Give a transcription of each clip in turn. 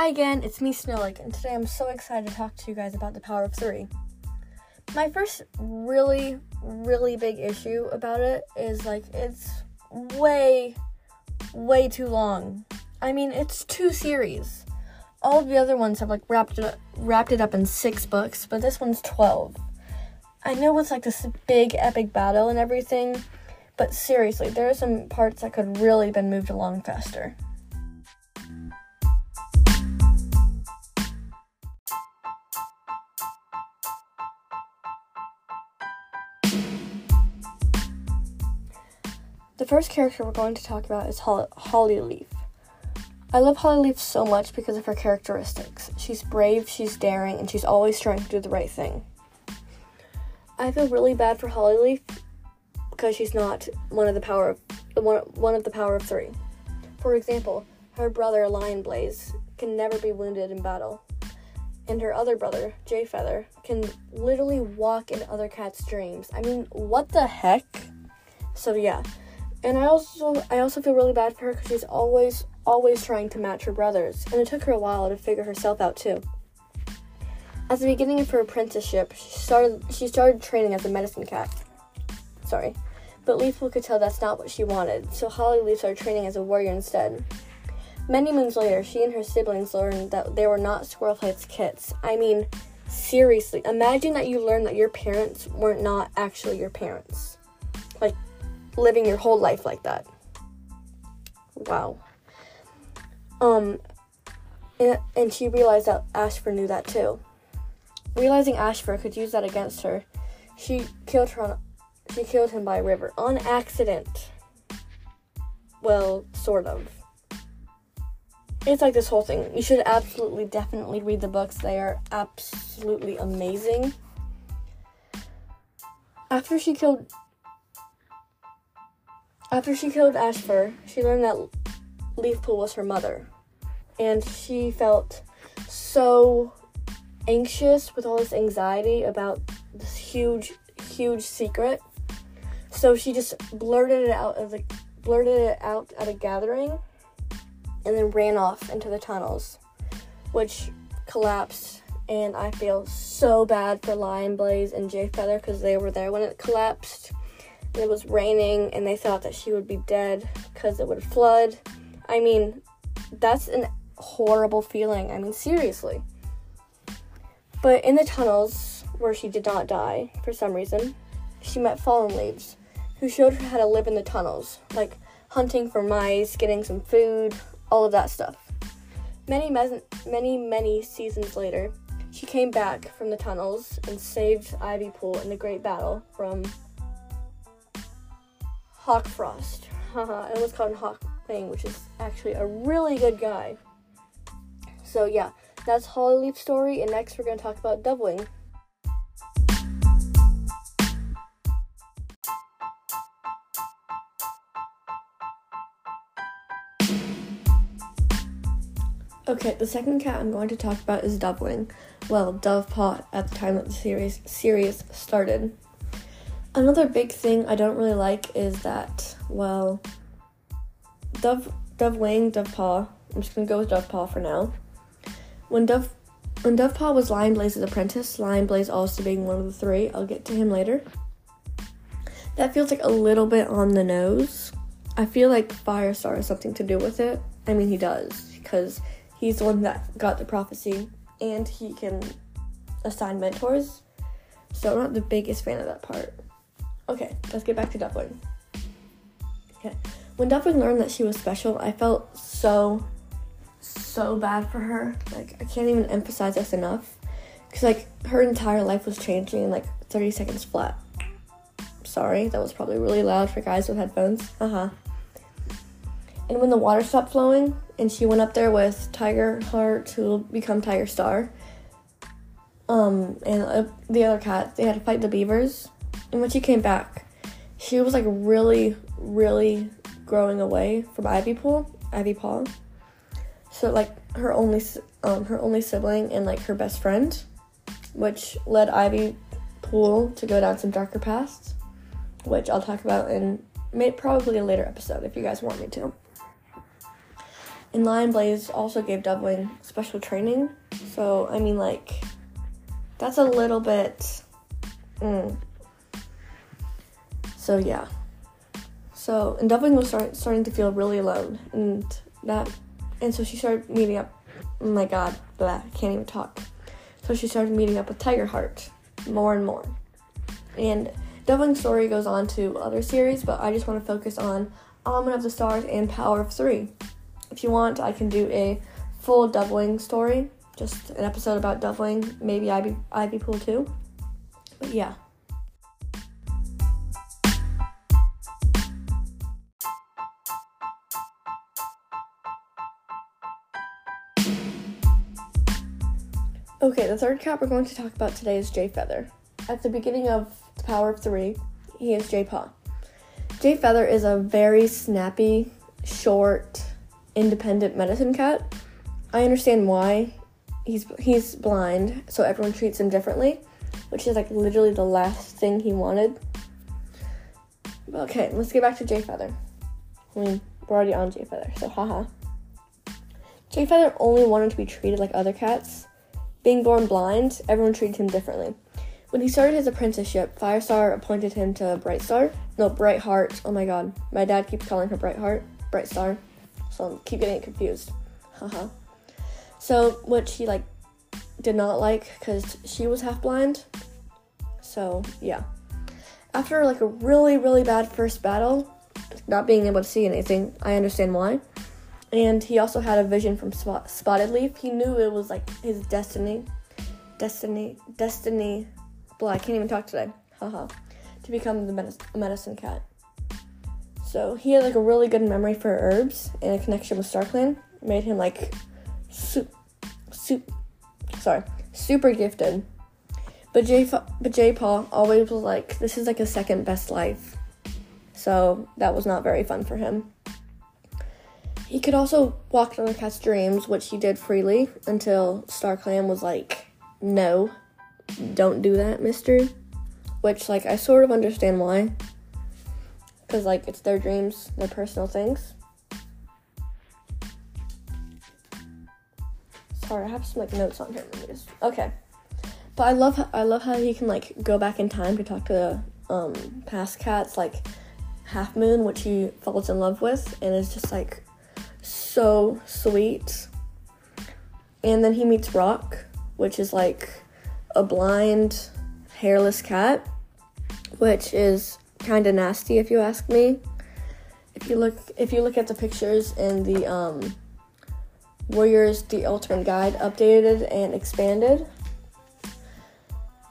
Hi again, it's me, Snowlake, and today I'm so excited to talk to you guys about the power of three. My first really, really big issue about it is like it's way, way too long. I mean, it's two series. All the other ones have like wrapped it up, wrapped it up in six books, but this one's twelve. I know it's like this big epic battle and everything, but seriously, there are some parts that could really been moved along faster. The first character we're going to talk about is Holly Leaf. I love Holly Leaf so much because of her characteristics. She's brave, she's daring, and she's always trying to do the right thing. I feel really bad for Holly Leaf because she's not one of the power of one, one of the power of three. For example, her brother Lion Blaze can never be wounded in battle, and her other brother Jay Feather can literally walk in other cats' dreams. I mean, what the heck? So yeah, and I also I also feel really bad for her because she's always always trying to match her brothers, and it took her a while to figure herself out too. At the beginning of her apprenticeship, she started she started training as a medicine cat. Sorry, but Leafpool could tell that's not what she wanted, so Holly Leaf started training as a warrior instead. Many moons later, she and her siblings learned that they were not Squirrel Flight's kits. I mean, seriously, imagine that you learned that your parents weren't not actually your parents. Like, living your whole life like that. Wow. Um, and, and she realized that Ashfur knew that too. Realizing Ashfur could use that against her, she killed her on, she killed him by a river on accident. Well, sort of. It's like this whole thing. You should absolutely, definitely read the books. They are absolutely amazing. After she killed after she killed Ashfur, she learned that Leafpool was her mother. And she felt so anxious with all this anxiety about this huge, huge secret. So she just blurted it out of the blurted it out at a gathering and then ran off into the tunnels, which collapsed. And I feel so bad for Lion Blaze and Jay Feather because they were there when it collapsed it was raining and they thought that she would be dead because it would flood. I mean, that's an horrible feeling. I mean, seriously. But in the tunnels, where she did not die for some reason, she met Fallen Leaves, who showed her how to live in the tunnels, like hunting for mice, getting some food, all of that stuff. Many, many, many seasons later, she came back from the tunnels and saved Ivy Pool in the Great Battle from Hawk Frost. it was called Hawk Fang, which is actually a really good guy. So yeah, that's Hollyleaf's story, and next we're gonna talk about Dovewing. Okay, the second cat I'm going to talk about is Dovewing. Well, Dovepaw at the time that the series series started. Another big thing I don't really like is that, well, Dove, Dove Wing, Dove Paw. I'm just gonna go with Dove Paw for now. When Dove, when Dove Paw was Lion Blaze's apprentice, Lion Blaze also being one of the three. I'll get to him later. That feels like a little bit on the nose. I feel like Firestar has something to do with it. I mean, he does because he's the one that got the prophecy, and he can assign mentors. So I'm not the biggest fan of that part. Okay, let's get back to Dovewing. Okay. When Dovewing learned that she was special, I felt so, so bad for her. Like, I can't even emphasize this enough. Because, like, her entire life was changing in, like, 30 seconds flat. Sorry, that was probably really loud for guys with headphones. Uh huh. And when the water stopped flowing, and she went up there with Tiger Heart to become Tiger Star, um, and uh, the other cat, they had to fight the beavers and when she came back, she was like really, really growing away from Ivy Pool, Ivy Paw. So like her only, um, her only sibling and like her best friend, which led Ivy Pool to go down some darker paths, which I'll talk about in may, probably a later episode if you guys want me to. And Lion Blaze also gave Dovewing special training. So, I mean, like, that's a little bit. Mm. So, yeah. So, and Dovewing was start, starting to feel really alone. And that. And so she started meeting up. Oh my god, blah, I can't even talk. So she started meeting up with Tiger Heart more and more. And Dovewing's story goes on to other series, but I just want to focus on Omen of the Stars and Power of Three. If you want, I can do a full Dovewing story, just an episode about Dovewing, maybe Ivy, Ivy Pool too. But yeah. Okay, the third cat we're going to talk about today is Jay Feather. At the beginning of The Power of Three, he is Jay Paw. Jay Feather is a very snappy, short, independent medicine cat. I understand why. He's he's blind, so everyone treats him differently, which is like literally the last thing he wanted. Okay, let's get back to Jay Feather. I mean, we're already on Jay Feather, so haha. Jay Feather only wanted to be treated like other cats. Being born blind, everyone treated him differently. When he started his apprenticeship, Firestar appointed him to Bright Star. No, Bright Heart. Oh my god. My dad keeps calling her Bright Heart. Bright Star. So I keep getting confused. Haha. so, which he like did not like because she was half blind. So, yeah. After like a really, really bad first battle, not being able to see anything, I understand why. And he also had a vision from Spot- Spotted Leaf. He knew it was like his destiny. Destiny. Destiny blah, I can't even talk today. Haha. to become the medicine, medicine cat. So he had like a really good memory for herbs and a connection with StarClan. Made him like soup, soup, sorry, super gifted. But J, but J Paw always was like, this is like a second best life. So that was not very fun for him. He could also walk in other cats' dreams, which he did freely until StarClan was like, no, don't do that, mister. Which, like, I sort of understand why. Because, like, it's their dreams, their personal things. Sorry, I have some, like, notes on here. Okay. But I love, I love how he can, like, go back in time to talk to, the um, past cats, like, Half Moon, which he falls in love with, and is just, like, so sweet. And then he meets Rock, which is, like, a blind, hairless cat, which is kind of nasty if you ask me. If you look, if you look at the pictures in the um, Warriors The Ultimate Guide updated and expanded,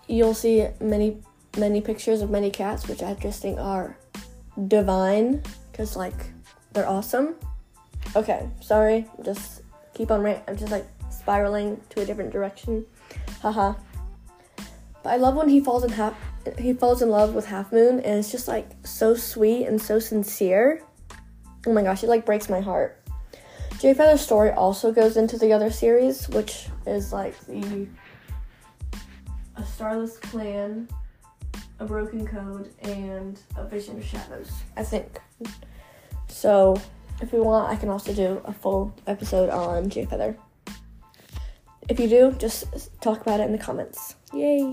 you'll see many, many pictures of many cats, which I just think are divine, because like they're awesome. Okay, sorry, just keep on rant. I'm just like spiraling to a different direction. Haha. But I love when he falls in half he falls in love with Half Moon and it's just like so sweet and so sincere. Oh my gosh, it like breaks my heart. Jay Feather's story also goes into the other series, which is like the a Starless Clan, a Broken Code, and a Vision of Shadows, I think. So, if you want, I can also do a full episode on Jay Feather. If you do, just talk about it in the comments. Yay!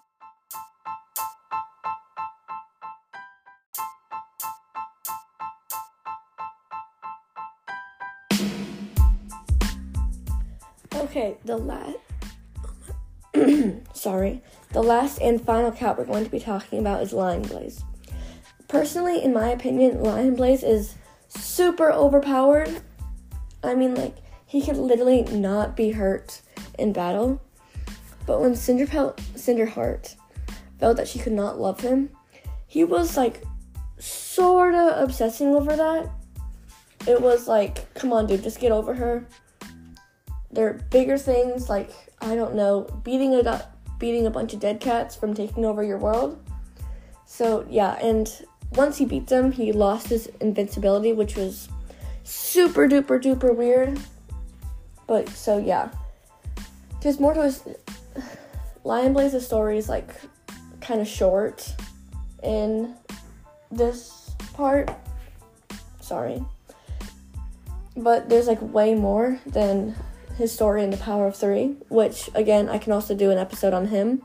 Okay, the last. sorry. The last and final cat we're going to be talking about is Lion Blaze. Personally, in my opinion, Lion Blaze is super overpowered. I mean, like, he could literally not be hurt in battle. But when Cinder Cinderheart felt that she could not love him, he was like sorta obsessing over that. It was like, come on, dude, just get over her. There are bigger things like I don't know, beating a beating a bunch of dead cats from taking over your world. So yeah, and once he beat them, he lost his invincibility, which was super duper duper weird. But so yeah, there's more to his Lion Blaze's story is like kind of short in this part. Sorry. but there's like way more than his story in The Power of Three, which again I can also do an episode on him.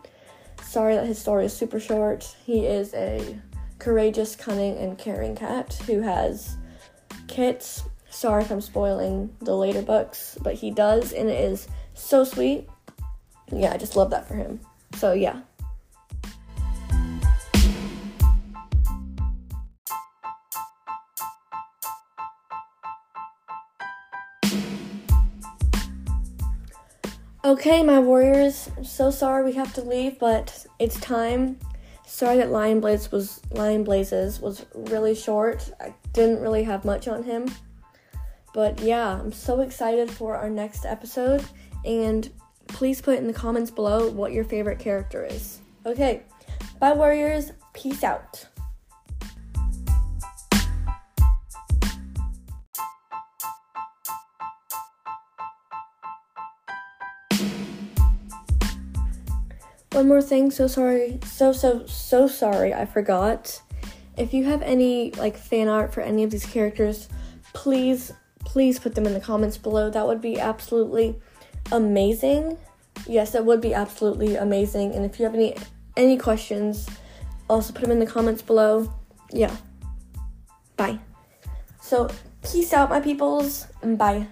Sorry that his story is super short. He is a courageous, cunning, and caring cat who has kits. Sorry if I'm spoiling the later books, but he does, and it is so sweet. Yeah, I just love that for him. So, yeah. Okay, my warriors, so sorry we have to leave, but it's time. Sorry that Lion Blaze was Lion Blazes was really short. I didn't really have much on him. But yeah, I'm so excited for our next episode and please put in the comments below what your favorite character is. Okay. Bye warriors. Peace out. One more thing, so sorry, so so so sorry, I forgot. If you have any like fan art for any of these characters, please please put them in the comments below. That would be absolutely amazing. Yes, that would be absolutely amazing. And if you have any any questions, also put them in the comments below. Yeah. Bye. So, peace out my peoples and bye.